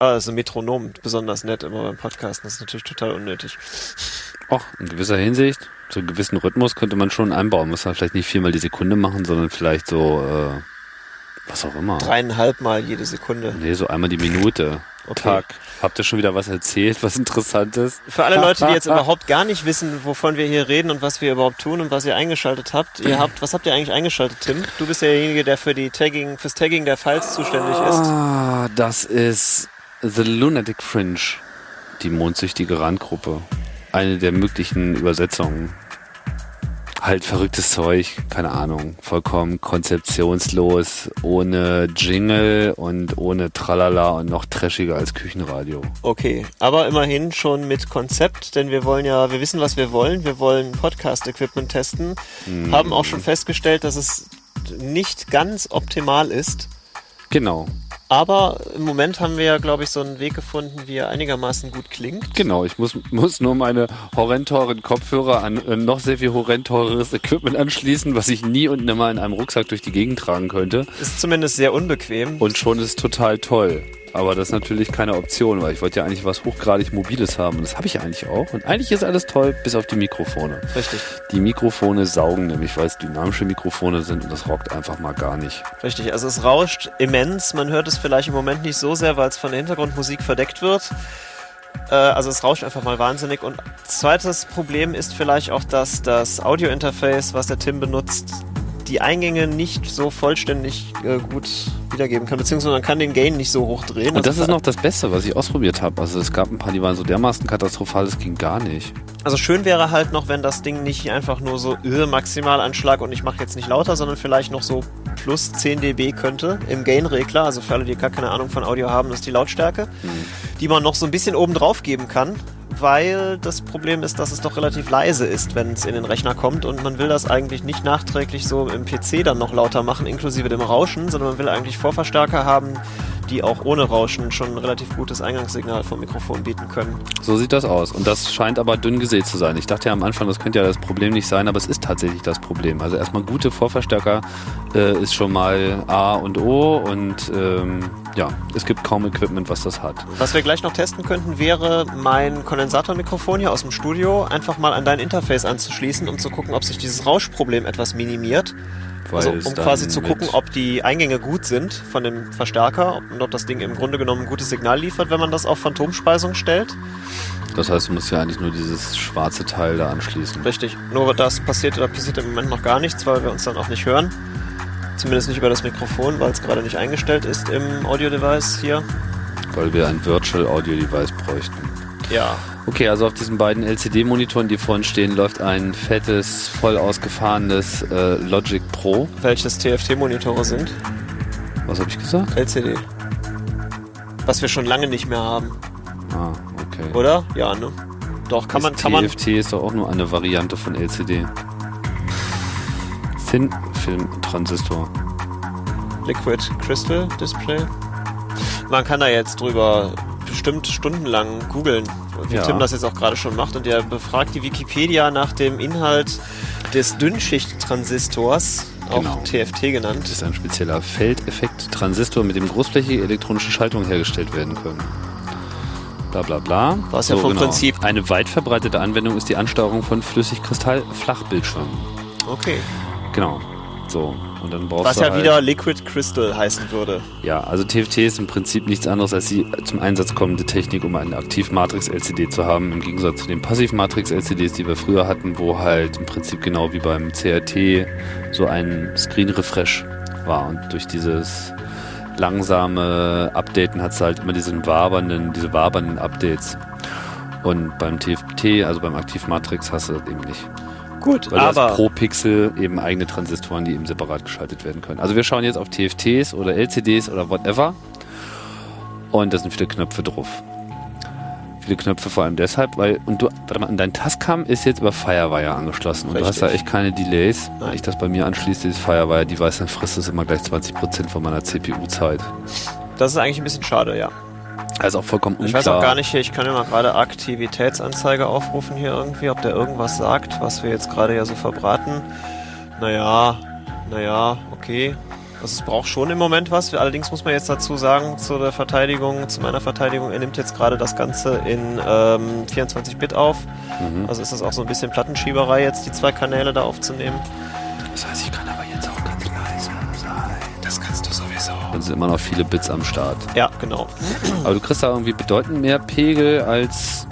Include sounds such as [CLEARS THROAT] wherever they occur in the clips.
Ah, also Metronom, besonders nett immer beim Podcasten. Das ist natürlich total unnötig. Auch in gewisser Hinsicht, so einen gewissen Rhythmus könnte man schon einbauen. Muss man vielleicht nicht viermal die Sekunde machen, sondern vielleicht so, äh, was auch immer. Dreieinhalb Mal jede Sekunde. Nee, so einmal die Minute. Okay. Tag. Habt ihr schon wieder was erzählt, was interessant ist? Für alle Leute, die jetzt [LAUGHS] überhaupt gar nicht wissen, wovon wir hier reden und was wir überhaupt tun und was ihr eingeschaltet habt, ihr habt, was habt ihr eigentlich eingeschaltet, Tim? Du bist ja derjenige, der für die Tagging, fürs Tagging der Files zuständig ist. Ah, das ist The Lunatic Fringe, die mondsüchtige Randgruppe. Eine der möglichen Übersetzungen. Halt verrücktes Zeug, keine Ahnung, vollkommen konzeptionslos, ohne Jingle und ohne Tralala und noch trashiger als Küchenradio. Okay, aber immerhin schon mit Konzept, denn wir wollen ja, wir wissen, was wir wollen. Wir wollen Podcast-Equipment testen, haben auch schon festgestellt, dass es nicht ganz optimal ist. Genau, Aber im Moment haben wir ja, glaube ich, so einen Weg gefunden, wie er einigermaßen gut klingt. genau. Ich muss, muss nur meine horrend teuren Kopfhörer an äh, noch sehr viel horrend teures Equipment anschließen, was ich nie und nimmer in einem Rucksack durch die Gegend tragen könnte. Ist zumindest sehr unbequem. Und schon ist total toll. Aber das ist natürlich keine Option, weil ich wollte ja eigentlich was hochgradig Mobiles haben. Und das habe ich eigentlich auch. Und eigentlich ist alles toll, bis auf die Mikrofone. Richtig, Die Mikrofone saugen nämlich, weil es dynamische Mikrofone sind und das rockt einfach mal gar nicht. richtig. Also es rauscht immens. Man hört es vielleicht im Moment nicht so sehr, weil es von der Hintergrundmusik verdeckt wird. Äh, also es rauscht einfach mal wahnsinnig. Und zweites Problem ist vielleicht auch, dass das Audio-Interface, was der Tim benutzt, die Eingänge nicht so vollständig äh, gut wiedergeben kann, beziehungsweise man kann den Gain nicht so hoch drehen. Und das ist noch das Beste, was ich ausprobiert habe. Also es gab ein paar, die waren so dermaßen katastrophal, das ging gar nicht. Also schön wäre halt noch, wenn das Ding nicht einfach nur so äh, Maximalanschlag und ich mache jetzt nicht lauter, sondern vielleicht noch so plus 10 dB könnte im Gain-Regler. Also für alle, die gar keine Ahnung von Audio haben, das ist die Lautstärke, die man noch so ein bisschen oben drauf geben kann. Weil das Problem ist, dass es doch relativ leise ist, wenn es in den Rechner kommt und man will das eigentlich nicht nachträglich so im PC dann noch lauter machen, inklusive dem Rauschen, sondern man will eigentlich Vorverstärker haben, die auch ohne Rauschen schon ein relativ gutes Eingangssignal vom Mikrofon bieten können. So sieht das aus. Und das scheint aber dünn gesät zu sein. Ich dachte ja am Anfang, das könnte ja das Problem nicht sein, aber es ist tatsächlich das Problem. Also erstmal gute Vorverstärker äh, ist schon mal A und O und ähm, ja, es gibt kaum Equipment, was das hat. Was wir gleich noch testen könnten, wäre mein Kondensatormikrofon hier aus dem Studio einfach mal an dein Interface anzuschließen, um zu gucken, ob sich dieses Rauschproblem etwas minimiert. Also um quasi zu gucken, ob die Eingänge gut sind von dem Verstärker und ob das Ding im Grunde genommen ein gutes Signal liefert, wenn man das auf Phantomspeisung stellt. Das heißt, du musst ja eigentlich nur dieses schwarze Teil da anschließen. Richtig. Nur das passiert, da passiert im Moment noch gar nichts, weil wir uns dann auch nicht hören. Zumindest nicht über das Mikrofon, weil es gerade nicht eingestellt ist im Audio-Device hier. Weil wir ein Virtual Audio Device bräuchten. Ja. Okay, also auf diesen beiden LCD-Monitoren, die vorhin stehen, läuft ein fettes, voll ausgefahrenes äh, Logic Pro. Welches TFT-Monitore sind? Was habe ich gesagt? LCD. Was wir schon lange nicht mehr haben, Ah, okay. oder? Ja, ne? Doch, kann man, Das kann man. TFT ist doch auch nur eine Variante von LCD. Thin Film Transistor. Liquid Crystal Display. Man kann da jetzt drüber bestimmt stundenlang googeln, wie Ja. Tim das jetzt auch gerade schon macht. Und er befragt die Wikipedia nach dem Inhalt des Dünnschicht-Transistors, auch Genau. TFT genannt. Das ist ein spezieller Feldeffekt-Transistor, mit dem großflächige elektronische Schaltungen hergestellt werden können. Bla bla bla. Was ja vom Prinzip- Eine weit verbreitete Anwendung ist die Ansteuerung von Flüssigkristall-Flachbildschirmen. Okay. Genau. So. Und dann brauchst Was du ja halt, wieder Liquid Crystal heißen würde. Ja, also TFT ist im Prinzip nichts anderes als die zum Einsatz kommende Technik, um eine Aktiv-Matrix-LCD zu haben, im Gegensatz zu den Passiv-Matrix-LCDs, die wir früher hatten, wo halt im Prinzip genau wie beim CRT so ein Screen-Refresh war. Und durch dieses langsame Updaten hat es halt immer diesen wabernden, diese wabernden Updates. Und beim TFT, also beim Aktiv-Matrix, hast du das eben nicht. Gut, Weil aber pro Pixel eben eigene Transistoren, die eben separat geschaltet werden können. Also wir schauen jetzt auf TFTs oder LCDs oder whatever. Und da sind viele Knöpfe drauf. Viele Knöpfe vor allem deshalb, weil, und du, warte mal, dein Tascam ist jetzt über Firewire angeschlossen und du hast da Richtig. echt keine Delays. Wenn ich das bei mir anschließe, dieses Firewire-Device, dann frisst es immer gleich 20% von meiner CPU-Zeit. das ist eigentlich ein bisschen schade, ja. Also auch vollkommen Ich unklar. weiß auch gar nicht hier, ich kann ja mal gerade Aktivitätsanzeige aufrufen hier irgendwie, ob der irgendwas sagt, was wir jetzt gerade ja so verbraten. Naja, naja, okay. Also es braucht schon im Moment was. Allerdings muss man jetzt dazu sagen, zu der Verteidigung, zu meiner Verteidigung, er nimmt jetzt gerade das Ganze in ähm, 24-Bit auf. Mhm. Also ist das auch so ein bisschen Plattenschieberei jetzt, die zwei Kanäle da aufzunehmen. Das heißt, ich kann Dann sind immer noch viele Bits am Start. Ja, genau. Aber du kriegst da irgendwie bedeutend mehr Pegel als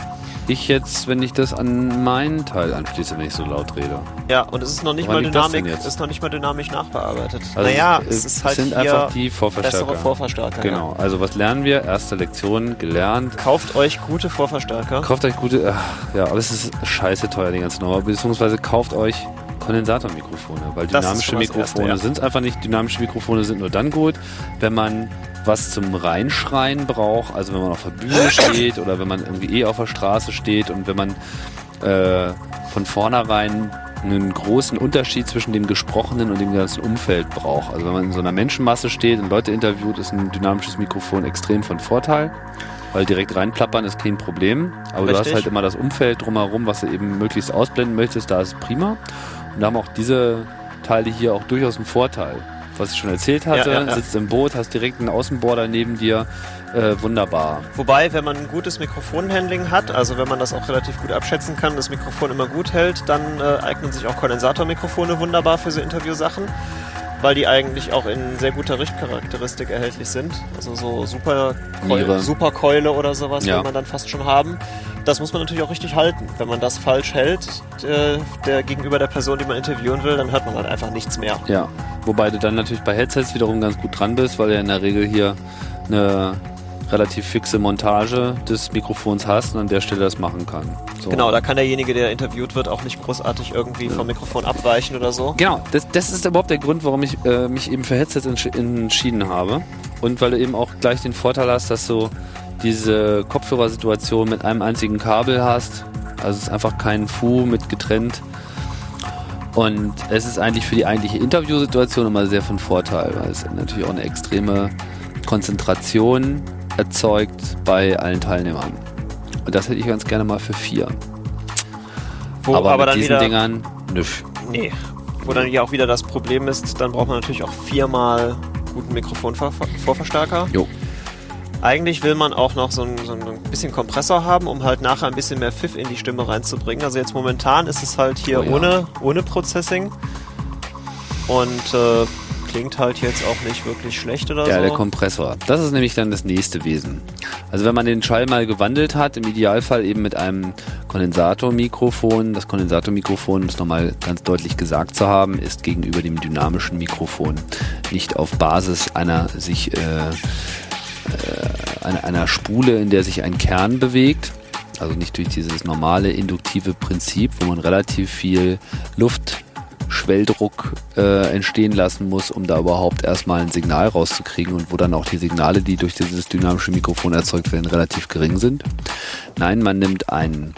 ich jetzt, wenn ich das an meinen Teil anschließe, wenn ich so laut rede. Ja, und es ist noch nicht Woran mal Dynamik, ist noch nicht mal dynamisch nachbearbeitet. Also naja, es, es ist halt sind einfach die Vorverstärker. bessere Vorverstärker. Genau. Also was lernen wir? Erste Lektion gelernt. Ja. Kauft euch gute Vorverstärker. Kauft euch gute, ach, ja, aber es ist scheiße teuer, die ganze Nummer. Beziehungsweise kauft euch Kondensatormikrofone, weil Das dynamische Mikrofone ja. sind einfach nicht. Dynamische Mikrofone sind nur dann gut, wenn man was zum Reinschreien braucht, also wenn man auf der Bühne [COUGHS] steht oder wenn man irgendwie eh auf der Straße steht und wenn man äh, von vornherein einen großen Unterschied zwischen dem Gesprochenen und dem ganzen Umfeld braucht. Also wenn man in so einer Menschenmasse steht und Leute interviewt, ist ein dynamisches Mikrofon extrem von Vorteil, weil direkt reinplappern ist kein Problem. Aber du hast Richtig. halt immer das Umfeld drumherum, was du eben möglichst ausblenden möchtest, da ist es prima. Und da haben auch diese Teile hier auch durchaus einen Vorteil. Was ich schon erzählt hatte, Ja, ja, ja. sitzt im Boot, hast direkt einen Außenborder neben dir, äh, wunderbar. Wobei, wenn man ein gutes Mikrofonhandling hat, also wenn man das auch relativ gut abschätzen kann, das Mikrofon immer gut hält, dann äh, eignen sich auch Kondensatormikrofone wunderbar für so Interviewsachen, weil die eigentlich auch in sehr guter Richtcharakteristik erhältlich sind. Also so super. Keule, super Keule oder sowas Ja. will man dann fast schon haben. Das muss man natürlich auch richtig halten. Wenn man das falsch hält, äh, der gegenüber der Person, die man interviewen will, dann hört man halt einfach nichts mehr. Ja, wobei du dann natürlich bei Headsets wiederum ganz gut dran bist, weil du in der Regel hier eine relativ fixe Montage des Mikrofons hast und an der Stelle das machen kann. So. Genau, da kann derjenige, der interviewt wird, auch nicht großartig irgendwie vom Mikrofon abweichen oder so. Genau, das, das ist überhaupt der Grund, warum ich äh, mich eben für Headsets entsch entschieden habe. Und weil du eben auch gleich den Vorteil hast, dass du diese Kopfhörersituation mit einem einzigen Kabel hast. Also es ist einfach kein Fu mit getrennt. Und es ist eigentlich für die eigentliche Interviewsituation immer sehr von Vorteil, weil es natürlich auch eine extreme Konzentration erzeugt bei allen Teilnehmern. Und das hätte ich ganz gerne mal für vier. Wo aber, aber mit diesen wieder, Dingern, nüsch. Nee. Wo dann ja auch wieder das Problem ist, dann braucht man natürlich auch viermal guten Mikrofonvorverstärker. Jo. Eigentlich will man auch noch so ein, so ein bisschen Kompressor haben, um halt nachher ein bisschen mehr Pfiff in die Stimme reinzubringen. Also jetzt momentan ist es halt hier Oh ja. ohne, ohne Processing. Und äh, klingt halt jetzt auch nicht wirklich schlecht oder Ja, so. der Kompressor. Das ist nämlich dann das nächste Wesen. Also wenn man den Schall mal gewandelt hat, im Idealfall eben mit einem Kondensatormikrofon. Das Kondensatormikrofon, um es nochmal ganz deutlich gesagt zu haben, ist gegenüber dem dynamischen Mikrofon nicht auf Basis einer sich äh, äh, einer, einer Spule, in der sich ein Kern bewegt. Also nicht durch dieses normale induktive Prinzip, wo man relativ viel Luft Schwelldruck äh, entstehen lassen muss, um da überhaupt erstmal ein Signal rauszukriegen und wo dann auch die Signale, die durch dieses dynamische Mikrofon erzeugt werden, relativ gering sind. Nein, man nimmt ein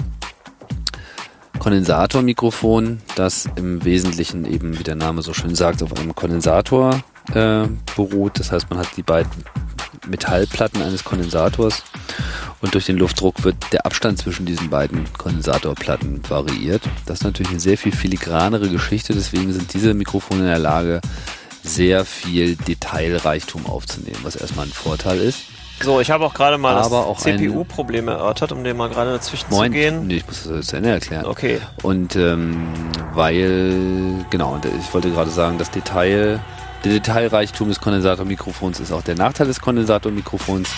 Kondensatormikrofon, das im Wesentlichen eben, wie der Name so schön sagt, auf einem Kondensator äh, beruht. Das heißt, man hat die beiden Metallplatten eines Kondensators und durch den Luftdruck wird der Abstand zwischen diesen beiden Kondensatorplatten variiert. Das ist natürlich eine sehr viel filigranere Geschichte, deswegen sind diese Mikrofone in der Lage, sehr viel Detailreichtum aufzunehmen, was erstmal ein Vorteil ist. So, ich habe auch gerade mal Aber das CPU-Problem erörtert, um dem mal gerade dazwischen Moin. zu gehen. Nee, ich muss das zu Ende erklären. Okay. Und ähm, weil, genau, ich wollte gerade sagen, das Detail, der Detailreichtum des Kondensatormikrofons ist auch der Nachteil des Kondensatormikrofons,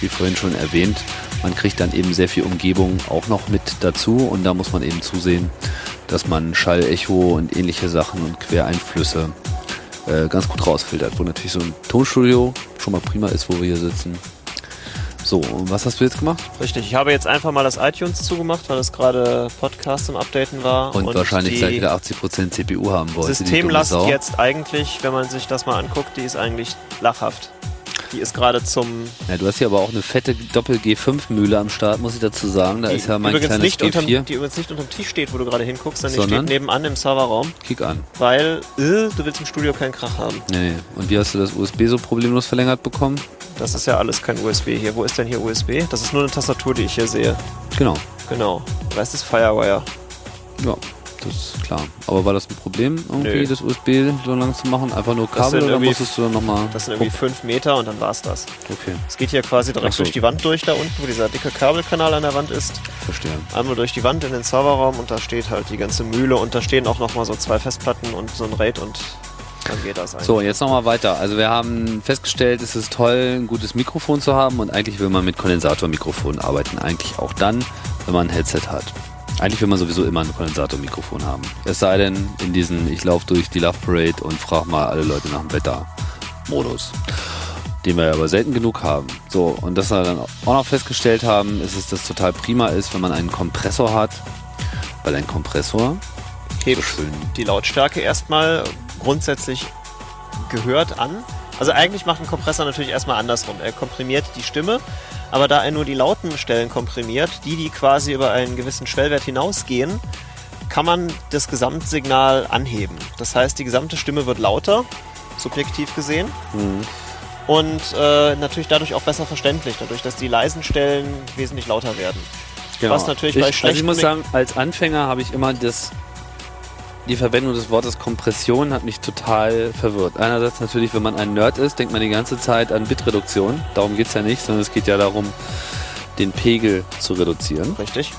wie vorhin schon erwähnt. Man kriegt dann eben sehr viel Umgebung auch noch mit dazu und da muss man eben zusehen, dass man Schall, Echo und ähnliche Sachen und Quereinflüsse äh, ganz gut rausfiltert, wo natürlich so ein Tonstudio schon mal prima ist, wo wir hier sitzen. So, und was hast du jetzt gemacht? Richtig, ich habe jetzt einfach mal das iTunes zugemacht, weil es gerade Podcast im Updaten war. Und, wahrscheinlich die gleich wieder 80% CPU haben wollte. die Systemlast jetzt eigentlich, wenn man sich das mal anguckt, die ist eigentlich lachhaft. Die ist gerade zum. Ja, du hast hier aber auch eine fette Doppel-G5-Mühle am Start, muss ich dazu sagen. Da die ist ja mein übrigens kleines nicht unterm, G4. die übrigens nicht unterm Tisch steht, wo du gerade hinguckst, sondern die Sondern? steht nebenan im Serverraum, Kick an. weil äh, du willst im Studio keinen Krach haben. Nee, nee. Und wie hast du das USB so problemlos verlängert bekommen? Das ist ja alles kein USB hier. Wo ist denn hier USB? Das ist nur eine Tastatur, die ich hier sehe. Genau. Genau. Rest ist Firewire. Ja. das ist klar. Aber war das ein Problem, irgendwie Nö. das USB so lang zu machen? Einfach nur Kabel oder musstest du nochmal... Das sind irgendwie 5 Meter und dann war's das. Okay, Es geht hier quasi direkt so. durch die Wand durch da unten, wo dieser dicke Kabelkanal an der Wand ist. verstehe. Einmal durch die Wand in den Serverraum und da steht halt die ganze Mühle und da stehen auch nochmal so zwei Festplatten und so ein RAID und dann geht das eigentlich. So, jetzt nochmal weiter. Also wir haben festgestellt, es ist toll, ein gutes Mikrofon zu haben und eigentlich will man mit Kondensatormikrofonen arbeiten. Eigentlich auch dann, wenn man ein Headset hat. Eigentlich will man sowieso immer ein Kondensatormikrofon haben. Es sei denn, in diesen Ich laufe durch die Love Parade und frage mal alle Leute nach dem Wetter-Modus. Den wir aber selten genug haben. So, und dass wir dann auch noch festgestellt haben, ist, dass das total prima ist, wenn man einen Kompressor hat. Weil ein Kompressor hebt so schön die Lautstärke erstmal grundsätzlich gehört an. Also eigentlich macht ein Kompressor natürlich erstmal andersrum. Er komprimiert die Stimme, aber da er nur die lauten Stellen komprimiert, die, die quasi über einen gewissen Schwellwert hinausgehen, kann man das Gesamtsignal anheben. Das heißt, die gesamte Stimme wird lauter, subjektiv gesehen, Mhm. und äh, natürlich dadurch auch besser verständlich, dadurch, dass die leisen Stellen wesentlich lauter werden. Was natürlich ich, bei Also ich schlechten muss sagen, als Anfänger habe ich immer das. Die Verwendung des Wortes Kompression hat mich total verwirrt. Einerseits natürlich, wenn man ein Nerd ist, denkt man die ganze Zeit an Bitreduktion. Darum geht es ja nicht, sondern es geht ja darum, den Pegel zu reduzieren. Richtig?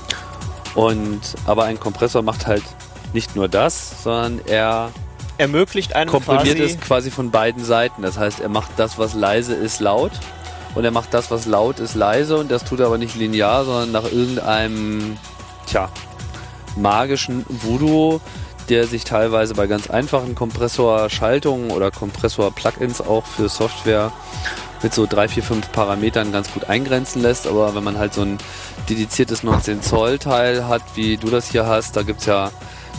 Und aber ein Kompressor macht halt nicht nur das, sondern er Ermöglicht einem komprimiert quasi es quasi von beiden Seiten. Das heißt, er macht das, was leise ist, laut. Und er macht das, was laut ist, leise. Und das tut er aber nicht linear, sondern nach irgendeinem, tja, magischen Voodoo, der sich teilweise bei ganz einfachen Kompressorschaltungen oder Kompressor-Plugins auch für Software mit so drei, vier, fünf Parametern ganz gut eingrenzen lässt. Aber wenn man halt so ein dediziertes 19 Zoll Teil hat, wie du das hier hast, da gibt's ja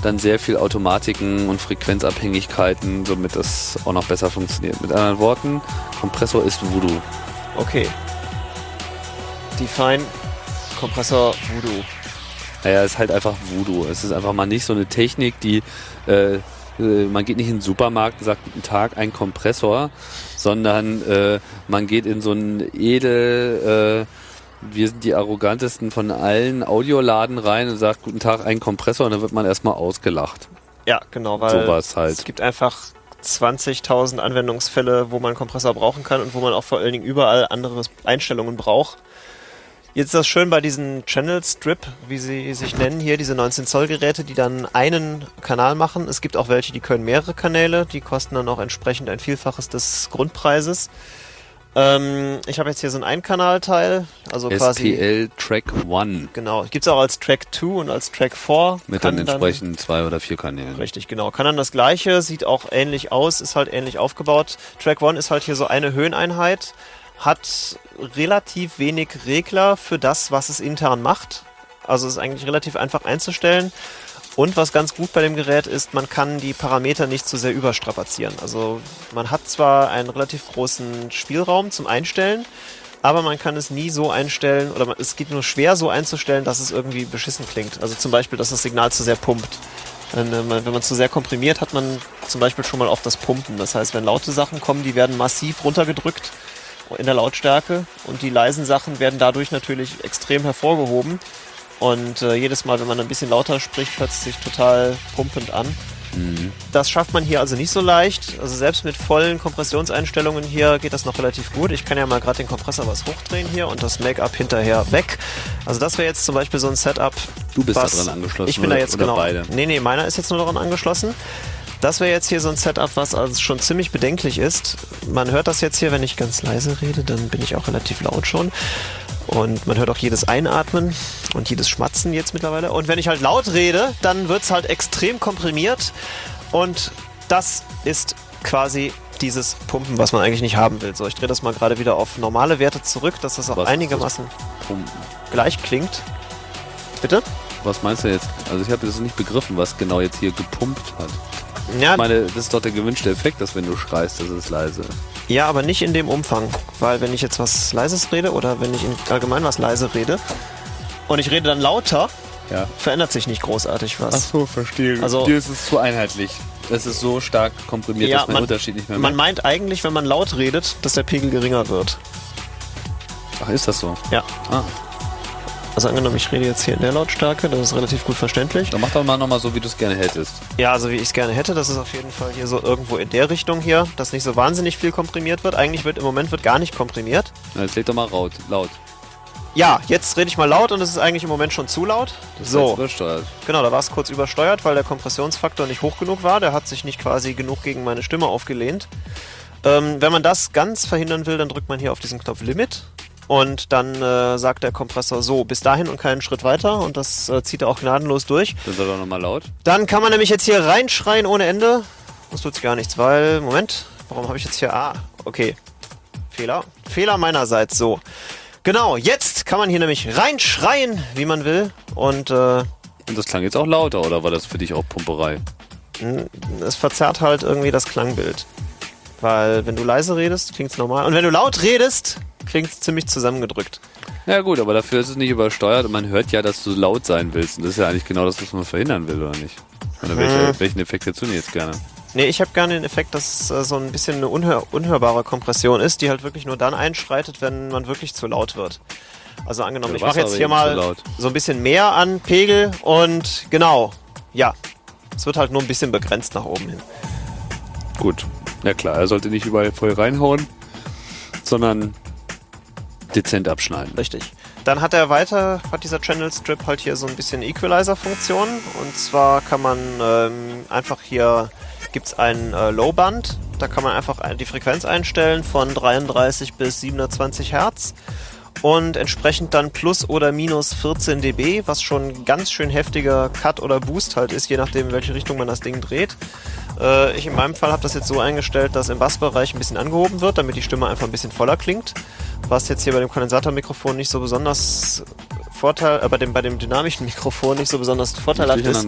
dann sehr viel Automatiken und Frequenzabhängigkeiten, somit das auch noch besser funktioniert. Mit anderen Worten, Kompressor ist Voodoo. Okay. Define Kompressor Voodoo. Naja, ist halt einfach Voodoo. Es ist einfach mal nicht so eine Technik, die äh, äh, man geht nicht in den Supermarkt und sagt guten Tag, ein Kompressor, sondern äh, man geht in so einen edel, äh, wir sind die arrogantesten von allen Audioladen rein und sagt guten Tag, ein Kompressor und dann wird man erstmal ausgelacht. Ja, genau, weil Sowas halt. es gibt einfach 20.000 Anwendungsfälle, wo man einen Kompressor brauchen kann und wo man auch vor allen Dingen überall andere Einstellungen braucht. Jetzt ist das schön bei diesen Channel Strip, wie sie sich nennen hier, diese 19 Zoll Geräte, die dann einen Kanal machen. Es gibt auch welche, die können mehrere Kanäle, die kosten dann auch entsprechend ein Vielfaches des Grundpreises. Ähm, ich habe jetzt hier so ein Einkanalteil, also quasi SPL Track One Genau, gibt es auch als Track 2 und als Track 4. mit dann entsprechend zwei oder vier Kanälen. Richtig, genau. Kann dann das gleiche, sieht auch ähnlich aus, ist halt ähnlich aufgebaut. Track 1 ist halt hier so eine Höheneinheit, hat relativ wenig Regler für das, was es intern macht. Also ist eigentlich relativ einfach einzustellen. Und was ganz gut bei dem Gerät ist, man kann die Parameter nicht zu sehr überstrapazieren. Also man hat zwar einen relativ großen Spielraum zum Einstellen, aber man kann es nie so einstellen oder es geht nur schwer so einzustellen, dass es irgendwie beschissen klingt. Also zum Beispiel, dass das Signal zu sehr pumpt. Wenn, äh, man zu sehr komprimiert, hat man zum Beispiel schon mal auf das Pumpen. Das heißt, wenn laute Sachen kommen, die werden massiv runtergedrückt in der Lautstärke und die leisen Sachen werden dadurch natürlich extrem hervorgehoben. Und äh, jedes Mal, wenn man ein bisschen lauter spricht, hört es sich total pumpend an. Das schafft man hier also nicht so leicht. Also selbst mit vollen Kompressionseinstellungen hier geht das noch relativ gut. Ich kann ja mal gerade den Kompressor was hochdrehen hier und das Make-up hinterher weg. Also das wäre jetzt zum Beispiel so ein Setup. Du bist da was- dran angeschlossen, Ich bin da jetzt genau. beide? Nee, nee, meiner ist jetzt nur daran angeschlossen. Das wäre jetzt hier so ein Setup, was also schon ziemlich bedenklich ist. Man hört das jetzt hier, wenn ich ganz leise rede, dann bin ich auch relativ laut schon. Und man hört auch jedes Einatmen und jedes Schmatzen jetzt mittlerweile. Und wenn ich halt laut rede, dann wird es halt extrem komprimiert. Und das ist quasi dieses Pumpen, was man eigentlich nicht haben will. So, ich drehe das mal gerade wieder auf normale Werte zurück, dass das auch Was einigermaßen gleich klingt. Bitte? Was meinst du jetzt? Also ich habe das nicht begriffen, was genau jetzt hier gepumpt hat. Ja, Ich meine, das ist doch der gewünschte Effekt, dass wenn du schreist, das ist leise. Ja, aber nicht in dem Umfang. Weil wenn ich jetzt was Leises rede oder wenn ich in allgemein was leise rede und ich rede dann lauter, Ja. verändert sich nicht großartig was. so, verstehe. Also- Dir ist es zu einheitlich. Es ist so stark komprimiert, Ja, dass man, man- den Unterschied nicht mehr Man merkt. meint eigentlich, wenn man laut redet, dass der Pegel geringer wird. Ach, ist das so? Ja. Ah. Also angenommen, ich rede jetzt hier in der Lautstärke, das ist relativ gut verständlich. Dann mach doch mal nochmal so, wie du es gerne hättest. Ja, also wie ich es gerne hätte, das ist auf jeden Fall hier so irgendwo in der Richtung hier, dass nicht so wahnsinnig viel komprimiert wird. Eigentlich wird im Moment wird gar nicht komprimiert. Na, jetzt leg doch mal laut. laut. Ja, jetzt rede ich mal laut und es ist eigentlich im Moment schon zu laut. Das so, übersteuert. genau, da war es kurz übersteuert, weil der Kompressionsfaktor nicht hoch genug war. Der hat sich nicht quasi genug gegen meine Stimme aufgelehnt. Ähm, wenn man das ganz verhindern will, dann drückt man hier auf diesen Knopf Limit und dann äh, sagt der Kompressor so, bis dahin und keinen Schritt weiter und das äh, zieht er auch gnadenlos durch. Dann sag doch nochmal laut. Dann kann man nämlich jetzt hier reinschreien ohne Ende. Das tut gar nichts, weil, Moment, warum habe ich jetzt hier, ah, okay, Fehler, Fehler meinerseits, so. Genau, jetzt kann man hier nämlich reinschreien, wie man will und äh, Und das klang jetzt auch lauter, oder war das für dich auch Pumperei? es verzerrt halt irgendwie das Klangbild. Weil wenn du leise redest, klingt es normal. Und wenn du laut redest, klingt es ziemlich zusammengedrückt. Ja gut, aber dafür ist es nicht übersteuert und man hört ja, dass du laut sein willst. Und das ist ja eigentlich genau das, was man verhindern will, oder nicht? Oder welche, Hm. welchen Effekt hättest du denn jetzt gerne? Nee, ich habe gerne den Effekt, dass es äh, so ein bisschen eine unhör unhörbare Kompression ist, die halt wirklich nur dann einschreitet, wenn man wirklich zu laut wird. Also angenommen, Ja, ich mache jetzt hier mal so ein bisschen mehr an Pegel und genau, ja. Es wird halt nur ein bisschen begrenzt nach oben hin. Gut. Ja klar, er sollte nicht überall voll reinhauen, sondern dezent abschneiden. Richtig. Dann hat er weiter, hat dieser Channel Strip halt hier so ein bisschen Equalizer-Funktion. Und zwar kann man ähm, einfach hier, gibt es ein äh, Low-Band, da kann man einfach ein- die Frequenz einstellen von 33 bis 720 Hertz. Und entsprechend dann plus oder minus 14 dB, was schon ein ganz schön heftiger Cut oder Boost halt ist, je nachdem, in welche Richtung man das Ding dreht. Äh, ich in meinem Fall habe das jetzt so eingestellt, dass im Bassbereich ein bisschen angehoben wird, damit die Stimme einfach ein bisschen voller klingt. Was jetzt hier bei dem Kondensatormikrofon nicht so besonders Vorteil, äh, bei, dem, bei dem dynamischen Mikrofon nicht so besonders vorteilhaft ist.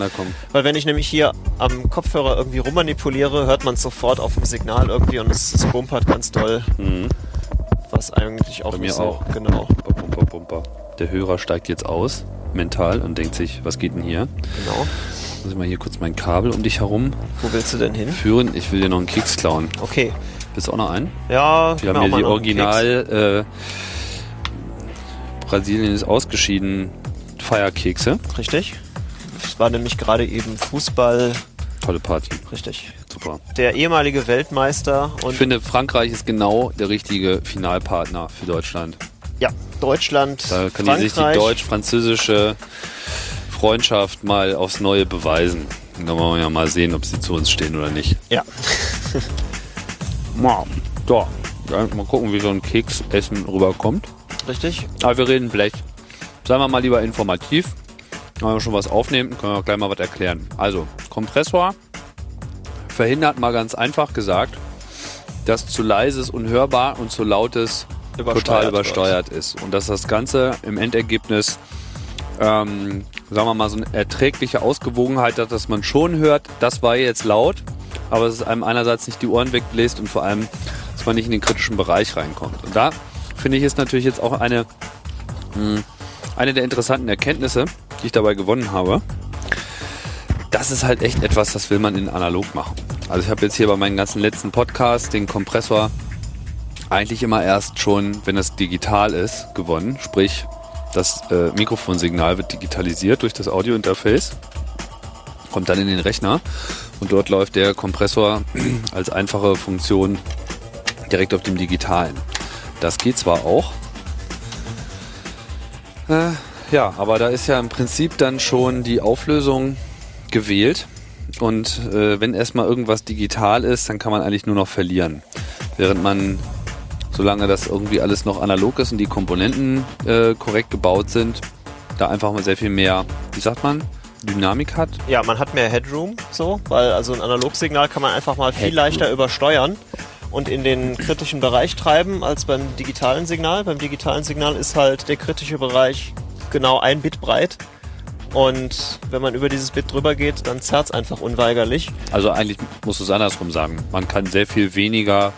Weil wenn ich nämlich hier am Kopfhörer irgendwie rummanipuliere, hört man es sofort auf dem Signal irgendwie und es, es bumpert ganz doll, Mhm. was eigentlich auch Bei mir so auch. genau. Pumper, pumper. Der Hörer steigt jetzt aus, mental, und denkt sich, was geht denn hier? Genau. Muss ich mal hier kurz mein Kabel um dich herum Wo willst du denn hin? führen. Ich will dir noch einen Keks klauen. Okay. Bist du auch noch ein? Ja, Wir haben hier die Original äh, Brasilien ist ausgeschieden Feierkekse. Richtig. Es war nämlich gerade eben Fußball. Tolle Party. Richtig. Super. Der ehemalige Weltmeister und Ich finde, Frankreich ist genau der richtige Finalpartner für Deutschland. ja, Deutschland, Da kann die sich die Frankreich. deutsch-französische Freundschaft mal aufs Neue beweisen. Und dann wollen wir ja mal sehen, ob sie zu uns stehen oder nicht. Ja. Wow. [LAUGHS] So, ja, mal gucken, wie so ein Keksessen rüberkommt. Richtig. Aber wir reden Blech. Sagen wir mal lieber informativ. Wenn wir schon was aufnehmen, können wir auch gleich mal was erklären. Also, Kompressor verhindert mal ganz einfach gesagt, dass zu leises unhörbar und zu lautes total Übersteuert übersteuert ist. Und dass das Ganze im Endergebnis, ähm, sagen wir mal, so eine erträgliche Ausgewogenheit hat, dass man schon hört, das war jetzt laut, aber es einem einerseits nicht die Ohren wegbläst und vor allem, dass man nicht in den kritischen Bereich reinkommt. Und da finde ich ist natürlich jetzt auch eine, mh, eine der interessanten Erkenntnisse, die ich dabei gewonnen habe. Das ist halt echt etwas, das will man in analog machen. Also ich habe jetzt hier bei meinen ganzen letzten Podcasts den Kompressor eigentlich immer erst schon, wenn es digital ist, gewonnen. Sprich, das äh, Mikrofonsignal wird digitalisiert durch das Audiointerface, kommt dann in den Rechner und dort läuft der Kompressor [CLEARS THROAT] als einfache Funktion direkt auf dem digitalen. Das geht zwar auch, äh, ja, aber da ist ja im Prinzip dann schon die Auflösung gewählt. Und äh, wenn erstmal irgendwas digital ist, dann kann man eigentlich nur noch verlieren. Während man, solange das irgendwie alles noch analog ist und die Komponenten äh, korrekt gebaut sind, da einfach mal sehr viel mehr, wie sagt man, Dynamik hat. Ja, man hat mehr Headroom, so, weil also ein Analogsignal kann man einfach mal viel Headroom. leichter übersteuern und in den kritischen Bereich treiben als beim digitalen Signal. Beim digitalen Signal ist halt der kritische Bereich genau ein Bit breit. Und wenn man über dieses Bit drüber geht, dann zerrt es einfach unweigerlich. Also eigentlich musst du es andersrum sagen. Man kann sehr viel weniger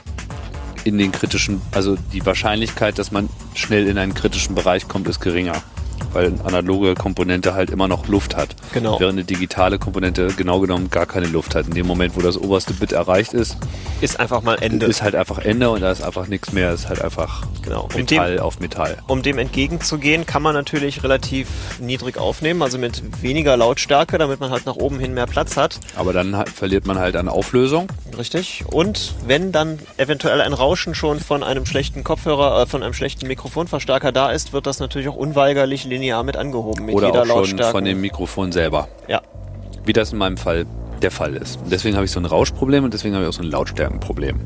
in den kritischen, also die Wahrscheinlichkeit, dass man schnell in einen kritischen Bereich kommt, ist geringer. Weil eine analoge Komponente halt immer noch Luft hat. Genau. Während eine digitale Komponente genau genommen gar keine Luft hat. In dem Moment, wo das oberste Bit erreicht ist, Ist einfach mal Ende. ist halt einfach Ende und da ist einfach nichts mehr, ist halt einfach Genau. Metall dem- auf Metall. Um dem entgegenzugehen, kann man natürlich relativ niedrig aufnehmen, also mit weniger Lautstärke, damit man halt nach oben hin mehr Platz hat. Aber dann verliert man halt an Auflösung. Richtig. Und wenn dann eventuell ein Rauschen schon von einem schlechten Kopfhörer, äh, von einem schlechten Mikrofonverstärker da ist, wird das natürlich auch unweigerlich linear mit angehoben. Mit oder jeder auch schon Lautstärke. von dem Mikrofon selber. Ja. Wie das in meinem Fall der Fall ist. Und deswegen habe ich so ein Rauschproblem und deswegen habe ich auch so ein Lautstärkenproblem.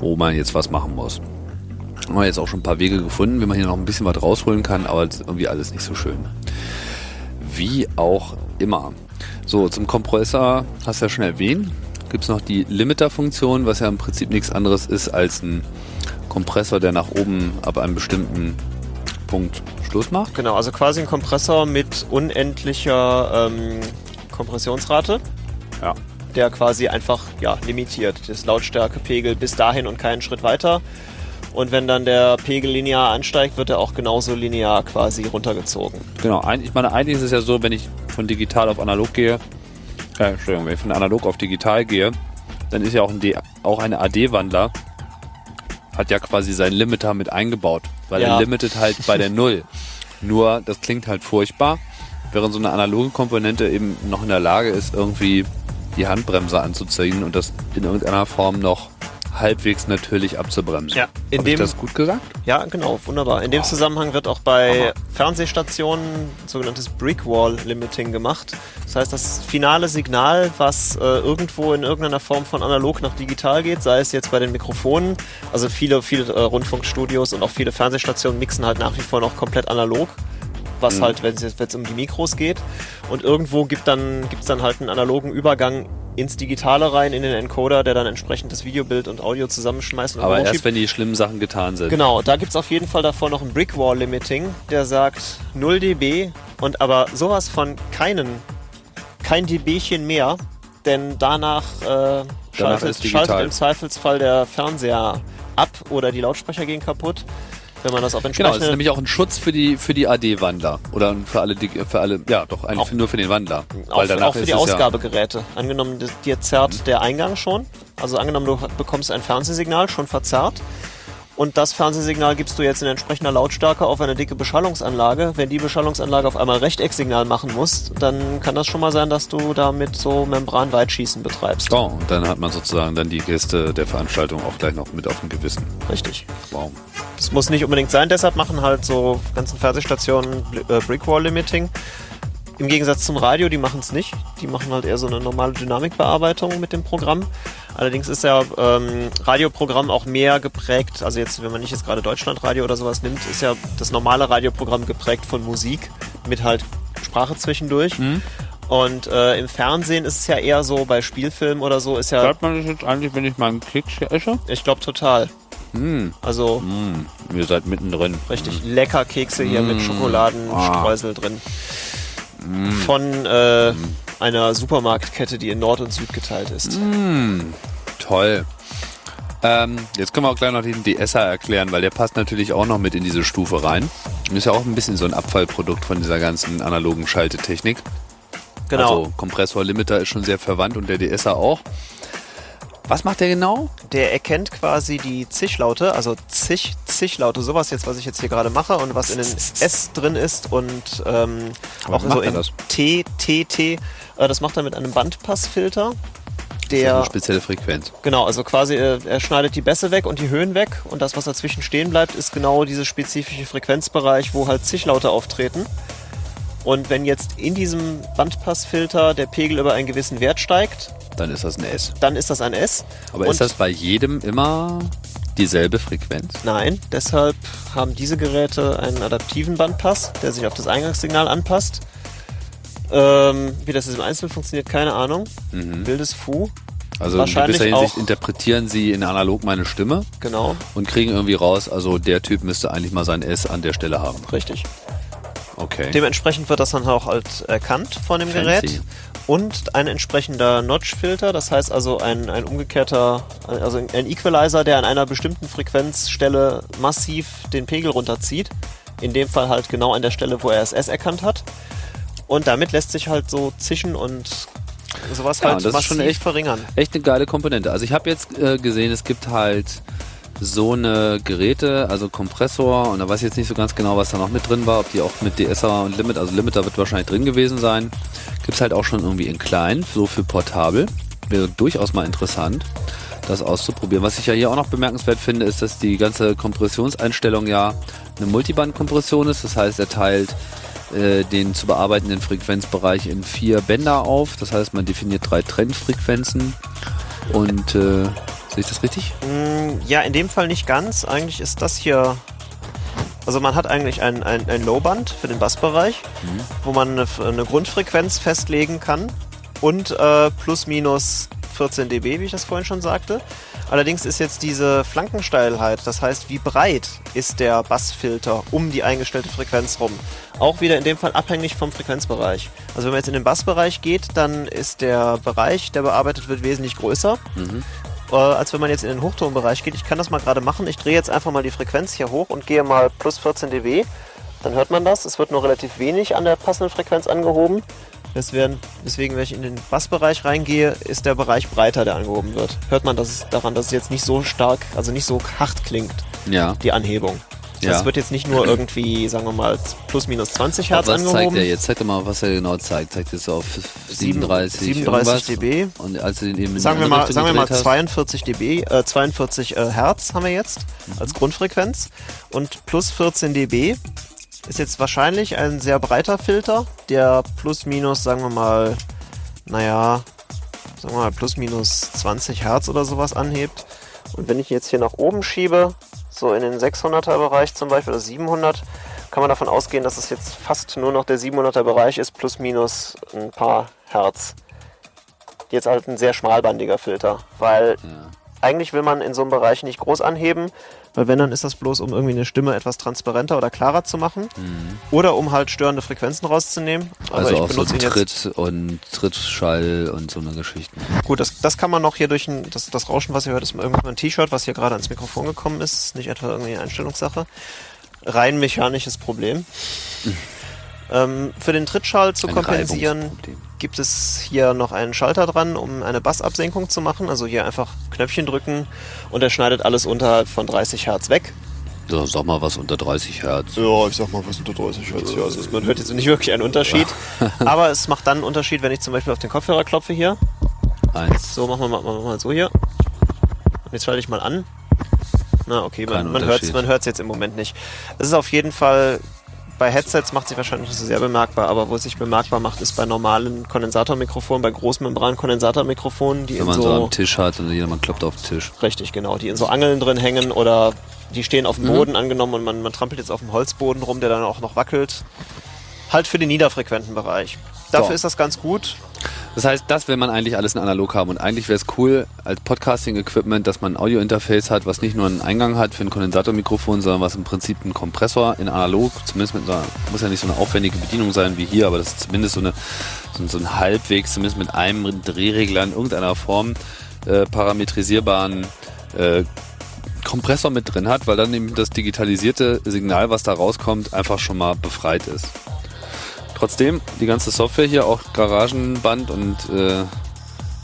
Wo man jetzt was machen muss. Haben wir jetzt auch schon ein paar Wege gefunden, wie man hier noch ein bisschen was rausholen kann, aber irgendwie alles nicht so schön. Wie auch immer. So, zum Kompressor hast du ja schon erwähnt. Gibt es noch die Limiter-Funktion, was ja im Prinzip nichts anderes ist als ein Kompressor, der nach oben ab einem bestimmten Punkt Schluss macht. Genau, also quasi ein Kompressor mit unendlicher ähm, Kompressionsrate, Ja. der quasi einfach ja, limitiert das Lautstärkepegel bis dahin und keinen Schritt weiter. Und wenn dann der Pegel linear ansteigt, wird er auch genauso linear quasi runtergezogen. Genau, ich meine, eigentlich ist es ja so, wenn ich von digital auf analog gehe, äh, Entschuldigung, wenn ich von analog auf digital gehe, dann ist ja auch ein, D, auch ein AD-Wandler, hat ja quasi seinen Limiter mit eingebaut, weil Ja. er limitet halt bei der [LAUGHS] Null. Nur, das klingt halt furchtbar, während so eine analoge Komponente eben noch in der Lage ist, irgendwie die Handbremse anzuziehen und das in irgendeiner Form noch halbwegs natürlich abzubremsen. Ja, in Hab ich dem- das gut gesagt? Ja, genau, wunderbar. In dem Zusammenhang wird auch bei Fernsehstationen sogenanntes Brickwall Limiting gemacht. Das heißt, das finale Signal, was äh, irgendwo in irgendeiner Form von analog nach digital geht, sei es jetzt bei den Mikrofonen, also viele, viele äh, Rundfunkstudios und auch viele Fernsehstationen mixen halt nach wie vor noch komplett analog. Was halt, wenn es jetzt es um die Mikros geht. Und irgendwo gibt dann, gibt's dann halt einen analogen Übergang ins Digitale rein, in den Encoder, der dann entsprechend das Videobild und Audio zusammenschmeißt und Aber erst, wenn die schlimmen Sachen getan sind. Genau, da gibt es auf jeden Fall davor noch ein Brickwall Limiting, der sagt 0 dB und aber sowas von keinen, kein dBchen mehr, denn danach, äh, schaltet, ist digital. schaltet im Zweifelsfall der Fernseher ab oder die Lautsprecher gehen kaputt, wenn man das auf Genau, das entsprechende... ist nämlich auch ein Schutz für die, für die AD-Wandler. Oder für alle, für alle, ja doch, eigentlich Auch- nur für den Wandler. auch, für- auch für die es ja- Ausgabegeräte. Angenommen, dir zerrt der Eingang schon. Also angenommen, du bekommst ein Fernsehsignal schon verzerrt. Und das Fernsehsignal gibst du jetzt in entsprechender Lautstärke auf eine dicke Beschallungsanlage. Wenn die Beschallungsanlage auf einmal Rechtecksignal machen muss, dann kann das schon mal sein, dass du damit so Membranweitschießen betreibst. Oh, und dann hat man sozusagen dann die Gäste der Veranstaltung auch gleich noch mit auf dem Gewissen. Richtig. Wow. Das muss nicht unbedingt sein, deshalb machen halt so ganzen Fernsehstationen äh, Brickwall Limiting. Im Gegensatz zum Radio, die machen es nicht. Die machen halt eher so eine normale Dynamikbearbeitung mit dem Programm. Allerdings ist ja ähm, Radioprogramm auch mehr geprägt, also jetzt, wenn man nicht jetzt gerade Deutschlandradio oder sowas nimmt, ist ja das normale Radioprogramm geprägt von Musik mit halt Sprache zwischendurch. Und äh, im Fernsehen ist es ja eher so, bei Spielfilmen oder so, ist ja, Hört man das jetzt eigentlich, wenn ich mal einen Keks esse? ich glaube total. Hm, Also hm, ihr seid mittendrin. Richtig lecker Kekse hier mit Ah. Schokoladenstreusel drin. Von äh, einer Supermarktkette, die in Nord und Süd geteilt ist. Hm, toll. Ähm, jetzt können wir auch gleich noch den DSer erklären, weil der passt natürlich auch noch mit in diese Stufe rein. Ist ja auch ein bisschen so ein Abfallprodukt von dieser ganzen analogen Schaltetechnik. Genau. Also Kompressor-Limiter ist schon sehr verwandt und der DSer auch. Was macht der genau? Der erkennt quasi die Zischlaute, also Zich, Zischlaute, sowas jetzt, was ich jetzt hier gerade mache und was in den S drin ist und ähm, auch so in? T, T, T. Äh, das macht er mit einem Bandpassfilter. Der eine spezielle Frequenz. Genau, also quasi äh, er schneidet die Bässe weg und die Höhen weg und das, was dazwischen stehen bleibt, ist genau dieser spezifische Frequenzbereich, wo halt Zischlaute auftreten. Und wenn jetzt in diesem Bandpassfilter der Pegel über einen gewissen Wert steigt, Dann ist das ein S. dann ist das ein S. Aber und ist das bei jedem immer dieselbe Frequenz? Nein, deshalb haben diese Geräte einen adaptiven Bandpass, der sich auf das Eingangssignal anpasst. Ähm, wie das im Einzelnen funktioniert, keine Ahnung. Wildes Fu, Also in gewisser Hinsicht interpretieren sie in analog meine Stimme genau, und kriegen irgendwie raus, also der Typ müsste eigentlich mal sein S an der Stelle haben. richtig. Okay. Dementsprechend wird das dann auch halt erkannt von dem Fancy. Gerät. Und ein entsprechender Notch-Filter, das heißt also ein, ein umgekehrter, also ein Equalizer, der an einer bestimmten Frequenzstelle massiv den Pegel runterzieht, In dem Fall halt genau an der Stelle, wo er es S erkannt hat. Und damit lässt sich halt so Zischen und sowas Ja, halt das ist massiv schon echt- verringern. Echt eine geile Komponente. Also ich habe jetzt äh, gesehen, es gibt halt so eine Geräte, also Kompressor und da weiß ich jetzt nicht so ganz genau, was da noch mit drin war, ob die auch mit DSer und Limit, also Limiter wird wahrscheinlich drin gewesen sein. Gibt es halt auch schon irgendwie in klein, so für portabel. Wäre durchaus mal interessant, das auszuprobieren. Was ich ja hier auch noch bemerkenswert finde, ist, dass die ganze Kompressionseinstellung ja eine Multiband-Kompression ist. Das heißt, er teilt äh, den zu bearbeitenden Frequenzbereich in vier Bänder auf. Das heißt, man definiert drei Trennfrequenzen. Und äh, sehe ich das richtig? Mm, Ja, in dem Fall nicht ganz. Eigentlich ist das hier. Also man hat eigentlich ein, ein, ein Lowband für den Bassbereich, wo man eine, eine Grundfrequenz festlegen kann und äh, plus minus 14 dB, wie ich das vorhin schon sagte. Allerdings ist jetzt diese Flankensteilheit, das heißt, wie breit ist der Bassfilter um die eingestellte Frequenz rum, auch wieder in dem Fall abhängig vom Frequenzbereich. Also wenn man jetzt in den Bassbereich geht, dann ist der Bereich, der bearbeitet wird, wesentlich größer äh, als wenn man jetzt in den Hochtonbereich geht. Ich kann das mal gerade machen. Ich drehe jetzt einfach mal die Frequenz hier hoch und gehe mal plus 14 dB. Dann hört man das. Es wird nur relativ wenig an der passenden Frequenz angehoben. Deswegen, deswegen, wenn ich in den Bassbereich reingehe, ist der Bereich breiter, der angehoben wird. Hört man das daran, dass es jetzt nicht so stark, also nicht so hart klingt, Ja. die Anhebung. Das Ja. es wird jetzt nicht nur irgendwie, sagen wir mal, plus minus 20 Hertz was zeigt angehoben. er jetzt? Zeig doch mal, was er genau zeigt. Zeigt es auf 37, 37 irgendwas? dB. Und als du den eben Sagen wir mal, Richtung sagen wir mal gedreht hast? 42 dB, äh, 42 äh, Hertz haben wir jetzt als Grundfrequenz und plus 14 dB ist jetzt wahrscheinlich ein sehr breiter Filter, der plus minus, sagen wir mal, naja, sagen wir mal plus minus 20 Hertz oder sowas anhebt. Und wenn ich jetzt hier nach oben schiebe, so in den 600er Bereich zum Beispiel, oder 700, kann man davon ausgehen, dass es jetzt fast nur noch der 700er Bereich ist, plus minus ein paar Hertz jetzt halt ein sehr schmalbandiger Filter, weil Ja. Eigentlich will man in so einem Bereich nicht groß anheben, weil wenn, dann ist das bloß, um irgendwie eine Stimme etwas transparenter oder klarer zu machen oder um halt störende Frequenzen rauszunehmen. Aber Also ich auch so benutze jetzt. Tritt und Trittschall und so eine Geschichten. Gut, das, das kann man noch hier durch ein, das, das Rauschen, was ihr hört, ist irgendwann ein T-Shirt, was hier gerade ans Mikrofon gekommen ist, ist nicht etwa irgendwie eine Einstellungssache. Rein mechanisches Problem. [LAUGHS] Ähm, für den Trittschall zu Ein kompensieren, gibt es hier noch einen Schalter dran, um eine Bassabsenkung zu machen. Also hier einfach Knöpfchen drücken und er schneidet alles unterhalb von 30 Hertz weg. So, sag mal was unter 30 Hertz. Ja, ich sag mal, was unter 30 Hertz. Ja, also man hört jetzt nicht wirklich einen Unterschied. [LAUGHS] aber es macht dann einen Unterschied, wenn ich zum Beispiel auf den Kopfhörer klopfe hier. Eins. So, machen wir mal, machen wir mal so hier. Und jetzt schalte ich mal an. Na, okay, Kein man, man hört es man hört's jetzt im Moment nicht. Es ist auf jeden Fall, bei Headsets macht sich wahrscheinlich nicht so sehr bemerkbar, aber wo es sich bemerkbar macht, ist bei normalen Kondensatormikrofonen, bei Großmembran-Kondensatormikrofonen, die Wenn in man so, so, am Tisch hat und jemand klopft auf den Tisch. richtig, genau, die in so Angeln drin hängen oder die stehen Mhm. auf dem Boden angenommen und man, man trampelt jetzt auf dem Holzboden rum, der dann auch noch wackelt. Halt für den niederfrequenten Bereich. Dafür So. ist das ganz gut. Das heißt, das will man eigentlich alles in analog haben. Und eigentlich wäre es cool als Podcasting-Equipment, dass man ein Audio-Interface hat, was nicht nur einen Eingang hat für ein Kondensatormikrofon, sondern was im Prinzip ein Kompressor in analog, zumindest mit so einer, muss ja nicht so eine aufwendige Bedienung sein wie hier, aber das ist zumindest so, eine, so, ein- so ein halbwegs, zumindest mit einem Drehregler in irgendeiner Form äh, parametrisierbaren äh, Kompressor mit drin hat, weil dann eben das digitalisierte Signal, was da rauskommt, einfach schon mal befreit ist. Trotzdem, die ganze Software hier, auch Garagenband und äh,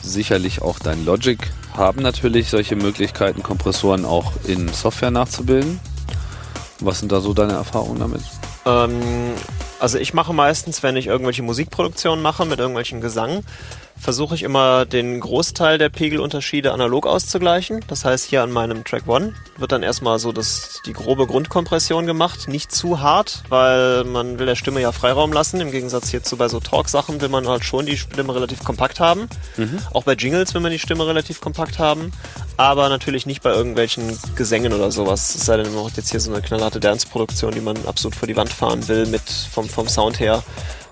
sicherlich auch dein Logic haben natürlich solche Möglichkeiten, Kompressoren auch in Software nachzubilden. Was sind da so deine Erfahrungen damit? Ähm, also ich mache meistens, wenn ich irgendwelche Musikproduktionen mache mit irgendwelchen Gesang, versuche ich immer den Großteil der Pegelunterschiede analog auszugleichen. Das heißt, hier an meinem Track One wird dann erstmal so das, die grobe Grundkompression gemacht. Nicht zu hart, weil man will der Stimme ja Freiraum lassen. Im Gegensatz hierzu bei so Talk-Sachen will man halt schon die Stimme relativ kompakt haben. Auch bei Jingles will man die Stimme relativ kompakt haben. Aber natürlich nicht bei irgendwelchen Gesängen oder sowas. Es sei denn, man macht jetzt hier so eine knallharte Dance-Produktion, die man absolut vor die Wand fahren will, mit vom, vom Sound her,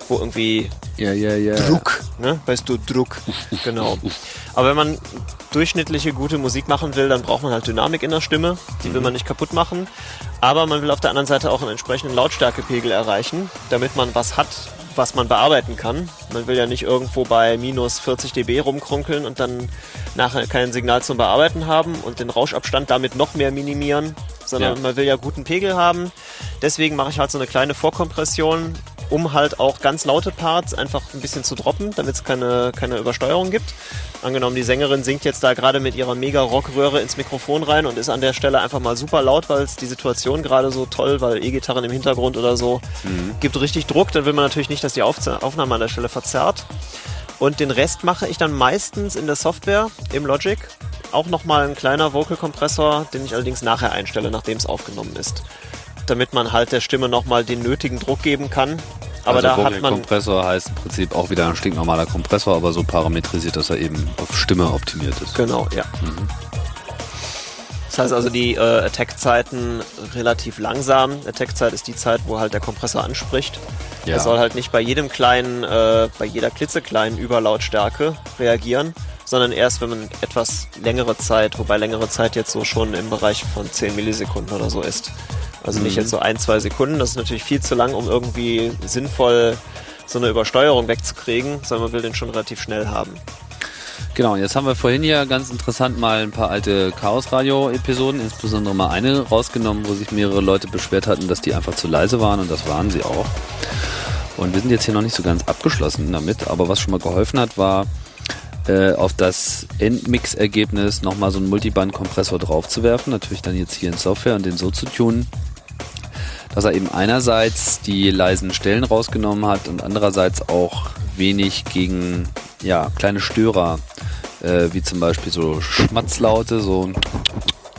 wo irgendwie Ja, ja, ja. Druck, ne? Weißt du, Druck, genau. Aber wenn man durchschnittliche, gute Musik machen will, dann braucht man halt Dynamik in der Stimme. Die will man nicht kaputt machen. Aber man will auf der anderen Seite auch einen entsprechenden Lautstärkepegel erreichen, damit man was hat, was man bearbeiten kann. Man will ja nicht irgendwo bei minus 40 dB rumkrunkeln und dann nachher kein Signal zum Bearbeiten haben und den Rauschabstand damit noch mehr minimieren. sondern Ja. man will ja guten Pegel haben. Deswegen mache ich halt so eine kleine Vorkompression, um halt auch ganz laute Parts einfach ein bisschen zu droppen, damit es keine, keine Übersteuerung gibt. Angenommen, die Sängerin singt jetzt da gerade mit ihrer Mega-Rock-Röhre ins Mikrofon rein und ist an der Stelle einfach mal super laut, weil es die Situation gerade so toll, weil E-Gitarren im Hintergrund oder so, gibt richtig Druck. Dann will man natürlich nicht, dass die Aufnahme an der Stelle verzerrt. Und den Rest mache ich dann meistens in der Software, im Logic. Auch nochmal ein kleiner Vocal-Kompressor, den ich allerdings nachher einstelle, nachdem es aufgenommen ist. Damit man halt der Stimme nochmal den nötigen Druck geben kann. Aber also da hat man. Kompressor heißt im Prinzip auch wieder ein stinknormaler Kompressor, aber so parametrisiert, dass er eben auf Stimme optimiert ist. Genau, ja. Das heißt also, die äh, Attack-Zeiten relativ langsam. Attack-Zeit ist die Zeit, wo halt der Kompressor anspricht. Ja. Er soll halt nicht bei jedem kleinen, äh, bei jeder klitzekleinen Überlautstärke reagieren, sondern erst, wenn man etwas längere Zeit, wobei längere Zeit jetzt so schon im Bereich von 10 Millisekunden oder so ist. Also nicht Mhm. jetzt so ein, zwei Sekunden, das ist natürlich viel zu lang, um irgendwie sinnvoll so eine Übersteuerung wegzukriegen, sondern man will den schon relativ schnell haben. Genau, jetzt haben wir vorhin ja ganz interessant mal ein paar alte Chaos-Radio-Episoden, insbesondere mal eine rausgenommen, wo sich mehrere Leute beschwert hatten, dass die einfach zu leise waren und das waren sie auch. Und wir sind jetzt hier noch nicht so ganz abgeschlossen damit, aber was schon mal geholfen hat, war äh, auf das Endmix-Ergebnis nochmal so einen Multiband-Kompressor draufzuwerfen, natürlich dann jetzt hier in Software und den so zu tunen, dass er eben einerseits die leisen Stellen rausgenommen hat und andererseits auch wenig gegen ja, kleine Störer, äh, wie zum Beispiel so Schmatzlaute, so,